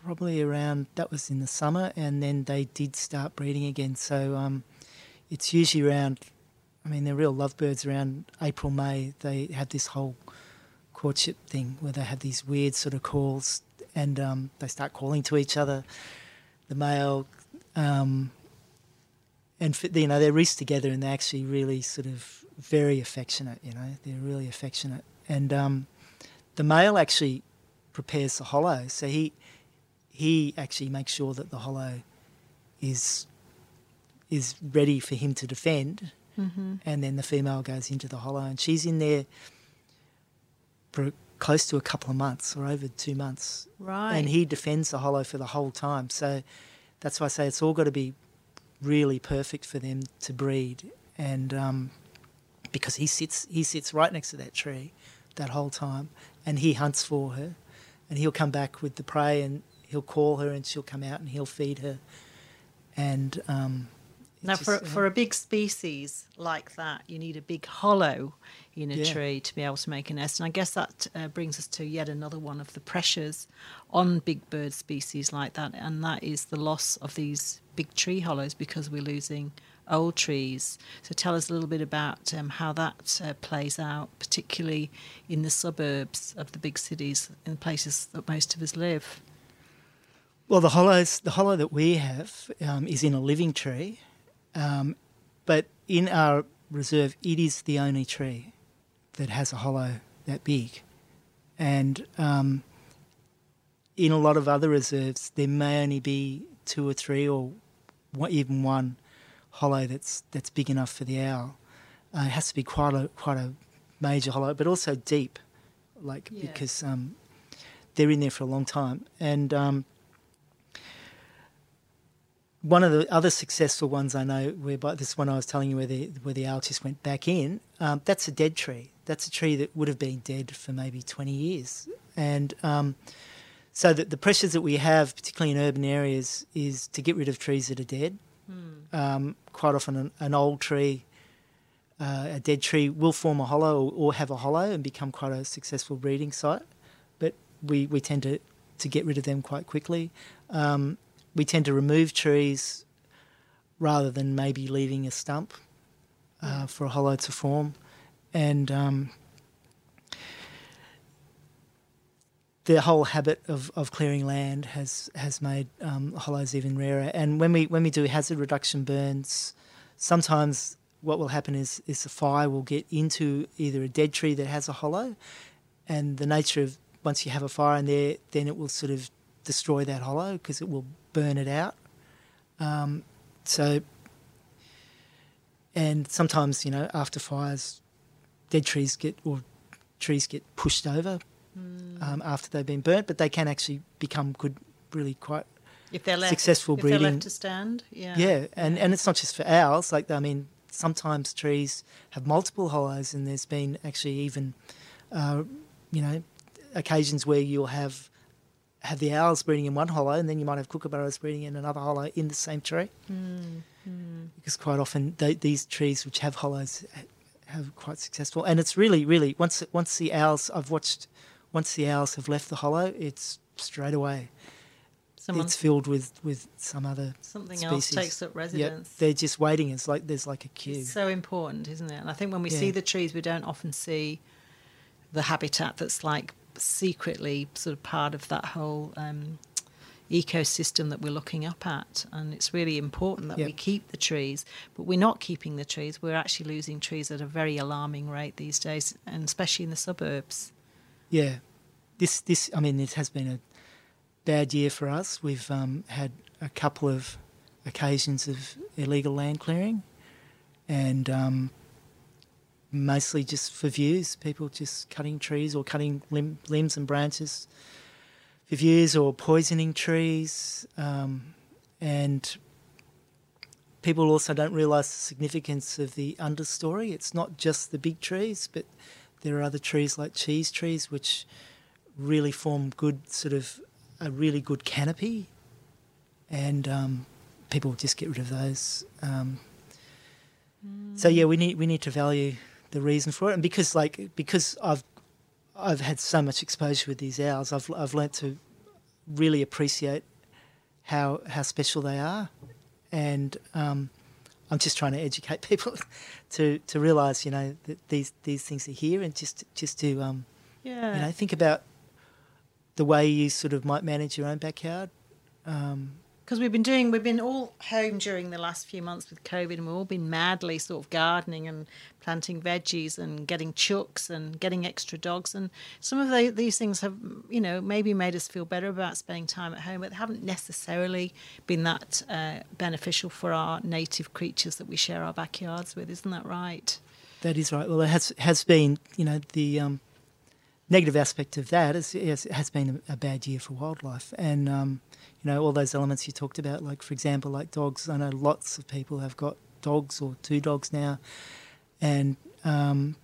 probably around that was in the summer, and then they did start breeding again. So um, it's usually around. I mean, they're real lovebirds around April, May. They have this whole courtship thing where they have these weird sort of calls, and um, they start calling to each other. The male, um, and you know, they're raised together, and they're actually really sort of very affectionate. You know, they're really affectionate, and um, the male actually prepares the hollow. So he he actually makes sure that the hollow is is ready for him to defend, mm-hmm. and then the female goes into the hollow, and she's in there for close to a couple of months or over two months, right? And he defends the hollow for the whole time. So that's why I say it's all got to be really perfect for them to breed, and um, because he sits he sits right next to that tree that whole time, and he hunts for her, and he'll come back with the prey and he'll call her and she'll come out and he'll feed her. And um, now, just, for uh, for a big species like that, you need a big hollow in a yeah. tree to be able to make a nest. And I guess that uh, brings us to yet another one of the pressures on big bird species like that, and that is the loss of these big tree hollows because we're losing old trees. So tell us a little bit about um, how that uh, plays out, particularly in the suburbs of the big cities, in places that most of us live. Well, the hollows, the hollow that we have um, is in a living tree, um, but in our reserve, it is the only tree that has a hollow that big, and um, in a lot of other reserves, there may only be two or three, or even one hollow that's that's big enough for the owl. Uh, it has to be quite a quite a major hollow, but also deep, like yeah. because um, they're in there for a long time, and um, one of the other successful ones I know, whereby this one I was telling you where the where the owl just went back in, um, that's a dead tree. That's a tree that would have been dead for maybe twenty years, and um, so that the pressures that we have, particularly in urban areas, is to get rid of trees that are dead. Hmm. Um, quite often, an, an old tree, uh, a dead tree, will form a hollow or, or, have a hollow and become quite a successful breeding site. But we, we tend to, to get rid of them quite quickly. Um, we tend to remove trees rather than maybe leaving a stump uh, for a hollow to form. And um, the whole habit of, of clearing land has has made um, hollows even rarer. And when we when we do hazard reduction burns, sometimes what will happen is is the fire will get into either a dead tree that has a hollow, and the nature of once you have a fire in there, then it will sort of destroy that hollow because it will burn it out. Um, so, and sometimes you know after fires, dead trees get or trees get pushed over mm. um, after they've been burnt, but they can actually become good, really quite if they're left, successful if breeding. They're left to stand, yeah. Yeah, and and it's not just for owls. Like I mean, sometimes trees have multiple hollows, and there's been actually even, uh, you know, occasions where you'll have have the owls breeding in one hollow, and then you might have kookaburras breeding in another hollow in the same tree. Mm, mm. Because quite often they, these trees which have hollows have quite successful, and it's really, really once once the owls I've watched, once the owls have left the hollow, it's straight away. It's filled with, with some other something species. else takes up residence. Yep, they're just waiting. It's like there's like a queue. It's so important, isn't it? And I think when we yeah. see the trees, we don't often see the habitat that's like secretly sort of part of that whole um, ecosystem that we're looking up at. And it's really important that yep. we keep the trees, but we're not keeping the trees. We're actually losing trees at a very alarming rate these days, and especially in the suburbs. Yeah, this this I mean, it has been a bad year for us. We've um, had a couple of occasions of illegal land clearing, and um, mostly just for views. People just cutting trees or cutting limb, limbs and branches for views or poisoning trees, um, and people also don't realise the significance of the understory. It's not just the big trees, but there are other trees like cheese trees which really form good sort of a really good canopy, and um, people just get rid of those. Um, mm. So yeah, we need we need to value the reason for it, and because like because I've I've had so much exposure with these owls, I've I've learnt to really appreciate how how special they are, and um, I'm just trying to educate people to to realise you know that these these things are here, and just just to um, yeah. you know think about the way you sort of might manage your own backyard. Um, because we've been doing we've been all home during the last few months with covid and we've all been madly sort of gardening and planting veggies and getting chooks and getting extra dogs. And some of the, these things have you know maybe made us feel better about spending time at home but they haven't necessarily been that uh, beneficial for our native creatures that we share our backyards with. Isn't that right? That is right. Well it has has been you know the um, negative aspect of that is, is it has been a, a, bad year for wildlife, and um, you know all those elements you talked about, like for example, like dogs. I know lots of people have got dogs or two dogs now, and um,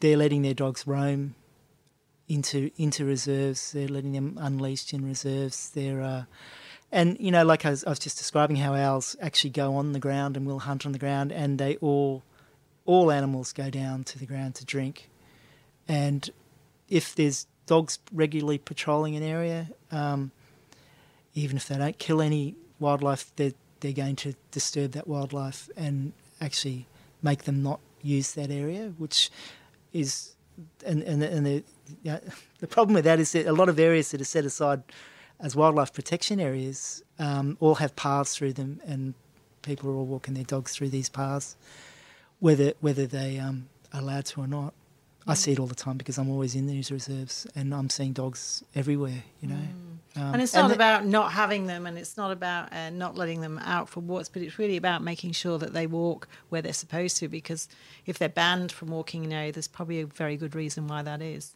they're letting their dogs roam into into reserves. They're letting them unleashed in reserves. They're uh, and you know, like I was, I was just describing how owls actually go on the ground and will hunt on the ground, and they all all animals go down to the ground to drink, and if there's dogs regularly patrolling an area, um, even if they don't kill any wildlife, they're, they're going to disturb that wildlife and actually make them not use that area, which is and and, and the you know, the problem with that is that a lot of areas that are set aside as wildlife protection areas um, all have paths through them, and people are all walking their dogs through these paths, whether whether they um, are allowed to or not. I see it all the time because I'm always in these reserves and I'm seeing dogs everywhere, you know. Mm. Um, and it's not and about not having them and it's not about uh, not letting them out for walks, but it's really about making sure that they walk where they're supposed to because if they're banned from walking an area, there's probably a very good reason why that is.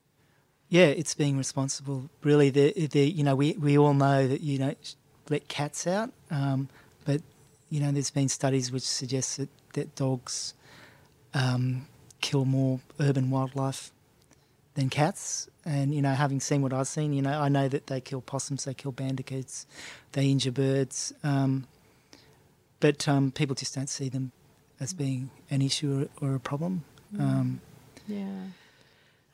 Yeah, it's being responsible. Really, the, the you know we, we all know that you don't let cats out, um, but you know there's been studies which suggest that, that dogs um, kill more urban wildlife than cats. And you know, having seen what I've seen, you know, I know that they kill possums, they kill bandicoots, they injure birds, um, but um, people just don't see them as being an issue or, or a problem. Mm. Um, yeah.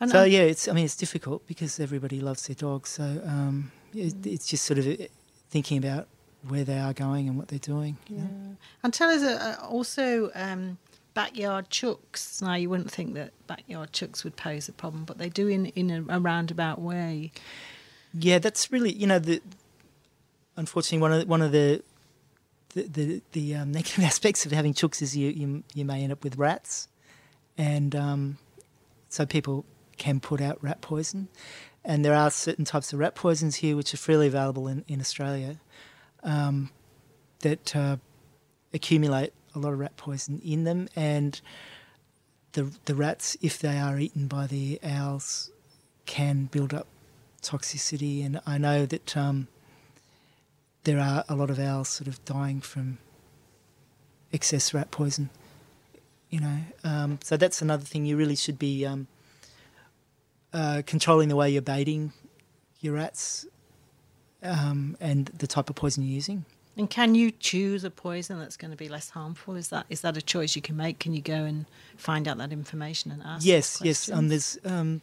And so yeah, it's I mean it's difficult because everybody loves their dogs. So um, it, mm. it's just sort of uh, thinking about where they are going and what they're doing. Yeah. And tell us uh, also um, backyard chooks. Now, you wouldn't think that backyard chooks would pose a problem, but they do in, in a, a roundabout way. Yeah, that's really you know the unfortunately one of one of the the the, the um, negative aspects of having chooks is you, you you may end up with rats, and um, so people can put out rat poison, and there are certain types of rat poisons here which are freely available in in Australia, um, that uh, accumulate a lot of rat poison in them, and the the rats, if they are eaten by the owls, can build up toxicity. And I know that um, there are a lot of owls sort of dying from excess rat poison. You know, um, so that's another thing you really should be um, uh, controlling the way you're baiting your rats um, and the type of poison you're using. And can you choose a poison that's going to be less harmful? Is that is that a choice you can make? Can you go and find out that information and ask? Yes, yes. Um, there's um,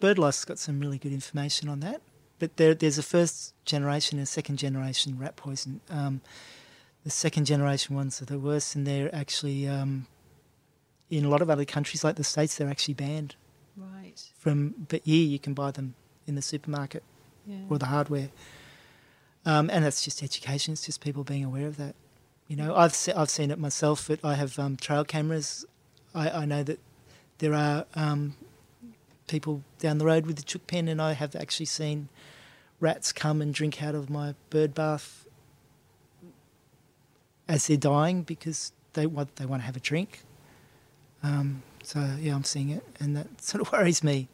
BirdLife's got some really good information on that. But there, there's a first generation and a second generation rat poison. Um, the second generation ones are the worst, and they're actually um, in a lot of other countries like the states. They're actually banned. Right. From but here you can buy them in the supermarket Yeah. or the hardware. Um, and that's just education. It's just people being aware of that. You know, I've se- I've seen it myself. But I have um, trail cameras. I, I know that there are um, people down the road with the chook pen, and I have actually seen rats come and drink out of my bird bath as they're dying because they want they want to have a drink. Um, so yeah, I'm seeing it, and that sort of worries me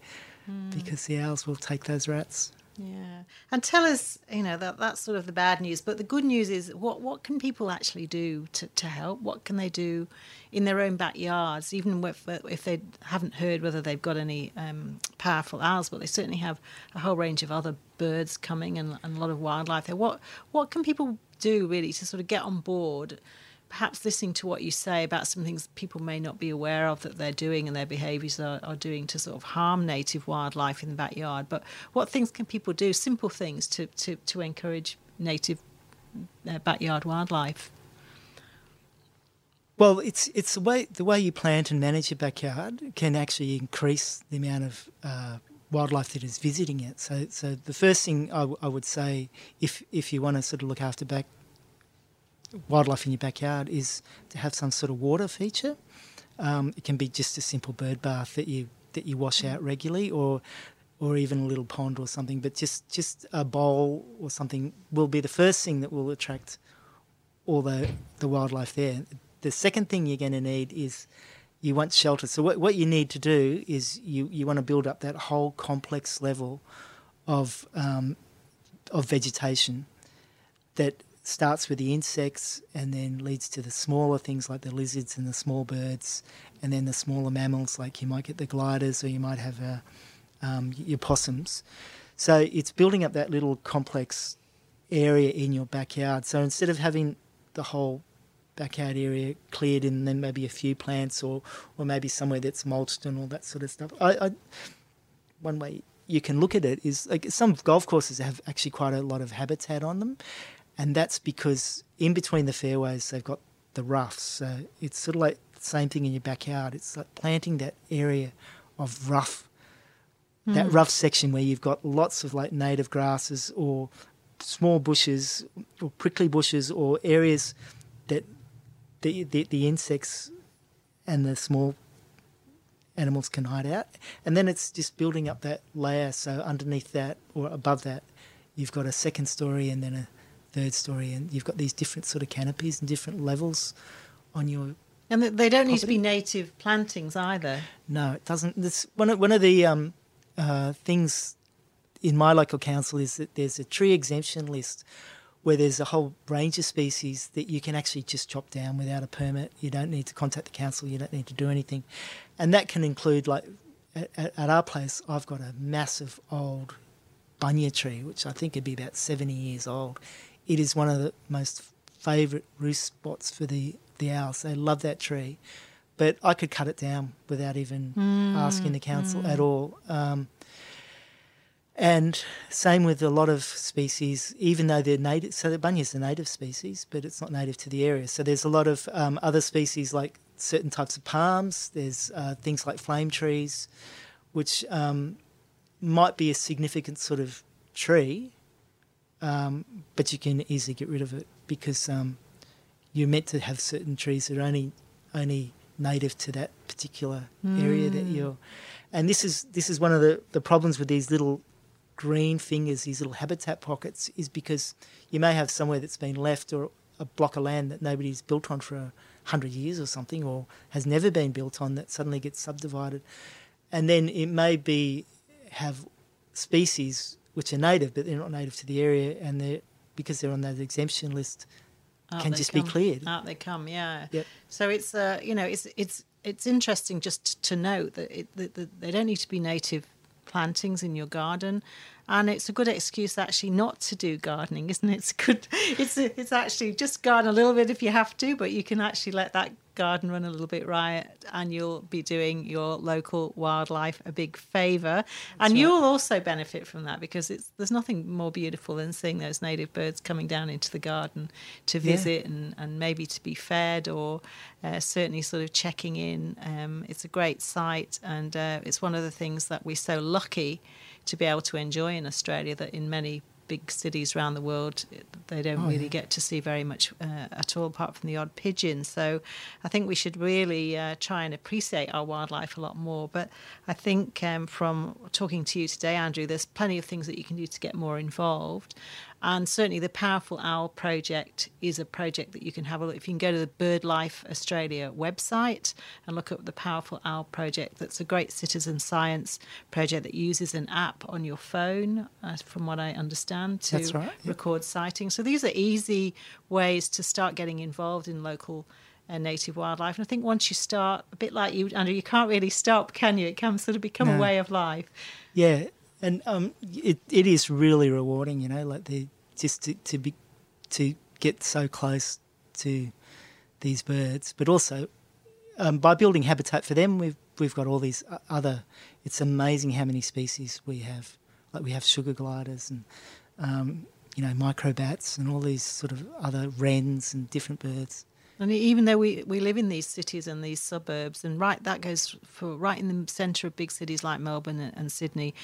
because the owls will take those rats. Yeah, and tell us, you know, that that's sort of the bad news. But the good news is, what what can people actually do to, to help? What can they do in their own backyards, even if, if they haven't heard whether they've got any um, powerful owls, but they certainly have a whole range of other birds coming and, and a lot of wildlife there. What what can people do really to sort of get on board? Perhaps listening to what you say about some things people may not be aware of that they're doing and their behaviours are, are doing to sort of harm native wildlife in the backyard. But what things can people do? Simple things to, to, to encourage native uh, backyard wildlife. Well, it's it's the way the way you plant and manage your backyard can actually increase the amount of uh, wildlife that is visiting it. So, so the first thing I, w- I would say, if if you want to sort of look after back wildlife in your backyard, is to have some sort of water feature. Um, it can be just a simple bird bath that you that you wash out regularly, or or even a little pond or something. But just just a bowl or something will be the first thing that will attract all the the wildlife there. The second thing you're going to need is you want shelter. So what what you need to do is you you want to build up that whole complex level of um, of vegetation that starts with the insects and then leads to the smaller things like the lizards and the small birds, and then the smaller mammals like you might get the gliders or you might have a, um, your possums. So it's building up that little complex area in your backyard. So instead of having the whole backyard area cleared and then maybe a few plants or, or maybe somewhere that's mulched and all that sort of stuff, I, I one way you can look at it is like some golf courses have actually quite a lot of habitat on them, and that's because in between the fairways they've got the roughs. So it's sort of like the same thing in your backyard. It's like planting that area of rough, that hmm. rough section where you've got lots of like native grasses or small bushes or prickly bushes or areas that the the, the insects and the small animals can hide out. And then it's just building up that layer. So underneath that or above that, you've got a second story and then a third story, and you've got these different sort of canopies and different levels on your. And they don't need to be native plantings either. No, it doesn't. This one of one of the um, uh, things in my local council is that there's a tree exemption list where there's a whole range of species that you can actually just chop down without a permit. You don't need to contact the council. You don't need to do anything, and that can include like at, at at our place. I've got a massive old bunya tree, which I think would be about seventy years old. It is one of the most favourite roost spots for the the owls. They love that tree, but I could cut it down without even asking the council at all. Um, and same with a lot of species, even though they're native. So the bunya is a native species, but it's not native to the area. So there's a lot of um, other species like certain types of palms. There's uh, things like flame trees, which um, might be a significant sort of tree, um, but you can easily get rid of it because um, you're meant to have certain trees that are only only native to that particular area that you're. And this is this is one of the, the problems with these little green fingers, these little habitat pockets, is because you may have somewhere that's been left or a block of land that nobody's built on for a hundred years or something, or has never been built on that suddenly gets subdivided, and then it may be have species which are native, but they're not native to the area, and they're because they're on that exemption list, Out can just come. be cleared. Out they come, yeah. Yep. So it's uh, you know it's it's it's interesting just to note that, it, that, that they don't need to be native plantings in your garden, and it's a good excuse actually not to do gardening, isn't it? It's good. It's it's actually just garden a little bit if you have to, but you can actually let that garden run a little bit riot, and you'll be doing your local wildlife a big favour, and you'll also benefit from that because it's there's nothing more beautiful than seeing those native birds coming down into the garden to Yeah. visit and, and maybe to be fed or uh, certainly sort of checking in. Um, it's a great site, and uh, it's one of the things that we're so lucky to be able to enjoy in Australia that in many big cities around the world they don't Oh, really yeah. get to see very much uh, at all apart from the odd pigeon. So i think we should really uh, try and appreciate our wildlife a lot more. But i think um, from talking to you today andrew there's plenty of things that you can do to get more involved and certainly the Powerful Owl project is a project that you can have a look. If you can go to the BirdLife Australia website and look up the Powerful Owl project, that's a great citizen science project that uses an app on your phone, uh, from what I understand, to right, yep. record sightings. So these are easy ways to start getting involved in local uh, native wildlife. And I think once you start, a bit like you, Andrew, you can't really stop, can you? It can sort of become a way of life. Yeah, and um, it it is really rewarding, you know, like the just to, to be to get so close to these birds, but also um, by building habitat for them, we've we've got all these other. It's amazing how many species we have. Like we have sugar gliders and um, you know microbats and all these sort of other wrens and different birds. And even though we, we live in these cities and these suburbs, and right that goes for right in the centre of big cities like Melbourne and, and Sydney,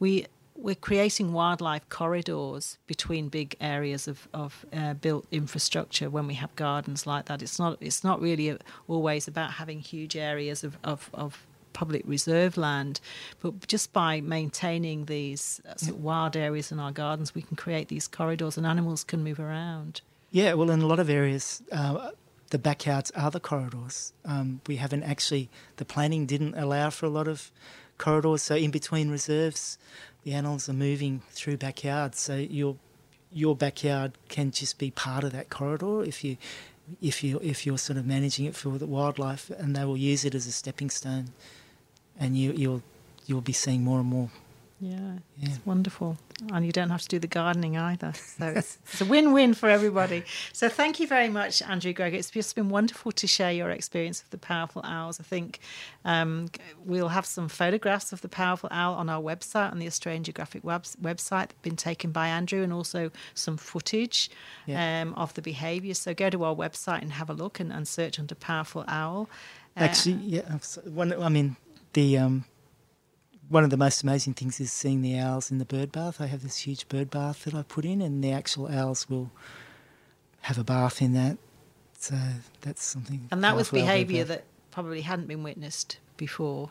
we we're creating wildlife corridors between big areas of, of uh, built infrastructure when we have gardens like that. It's not it's not really always about having huge areas of, of, of public reserve land, but just by maintaining these uh, sort of wild areas in our gardens, we can create these corridors and animals can move around. Yeah, well, in a lot of areas, uh, the backyards are the corridors. Um, we haven't actually, the planning didn't allow for a lot of corridors. So in between reserves, the animals are moving through backyards. So your your backyard can just be part of that corridor if you if you if you're sort of managing it for the wildlife, and they will use it as a stepping stone, and you you'll you'll be seeing more and more. Yeah, Yeah. it's wonderful. And you don't have to do the gardening either. So it's, it's a win win for everybody. So thank you very much, Andrew Gregor. It's just been wonderful to share your experience of the powerful owls. I think um, we'll have some photographs of the powerful owl on our website, on the Australian Geographic webs- website, that have been taken by Andrew, and also some footage Yeah. um, of the behaviour. So go to our website and have a look and, and search under powerful owl. Uh, Actually, yeah. One, I mean, the um, one of the most amazing things is seeing the owls in the bird bath. I have this huge bird bath that I put in, and the actual owls will have a bath in that. So that's something. and that was powerful owl bird behaviour that probably hadn't been witnessed before.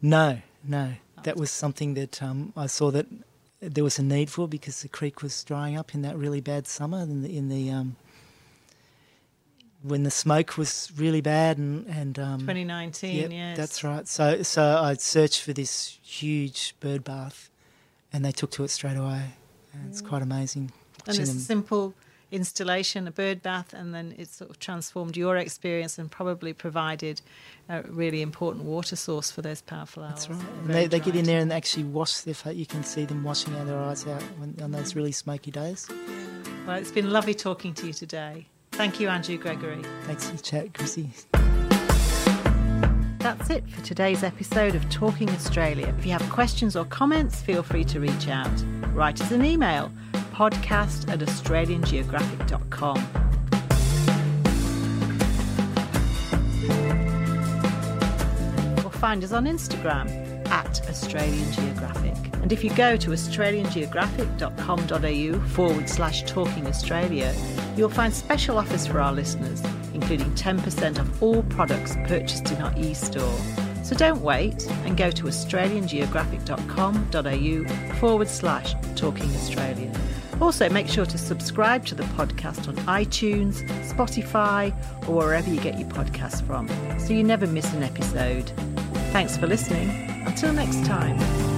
No, no, that was something that um, I saw that there was a need for because the creek was drying up in that really bad summer in the, in the um, when the smoke was really bad and and um, 2019, Yep, yes. that's right. So so I searched for this huge bird bath, and they took to it straight away. And it's quite amazing. And it's them. simple installation, a bird bath, and then it sort of transformed your experience and probably provided a really important water source for those powerful owls. That's right. And they, they get in there and actually wash their face. You can see them washing out their eyes out on those really smoky days. Well, it's been lovely talking to you today. Thank you, Andrew Gregory. Thanks for the chat, Chrissie. That's it for today's episode of Talking Australia. If you have questions or comments, feel free to reach out. Write us an email podcast at australiangeographic.com. Or find us on Instagram at Australian Geographic. And if you go to australiangeographic.com.au forward slash talking Australia, you'll find special offers for our listeners, including 10% off all products purchased in our e store. So don't wait and go to australiangeographic.com.au forward slash talking Australia. Also, make sure to subscribe to the podcast on iTunes, Spotify, or wherever you get your podcasts from so you never miss an episode. Thanks for listening. Until next time.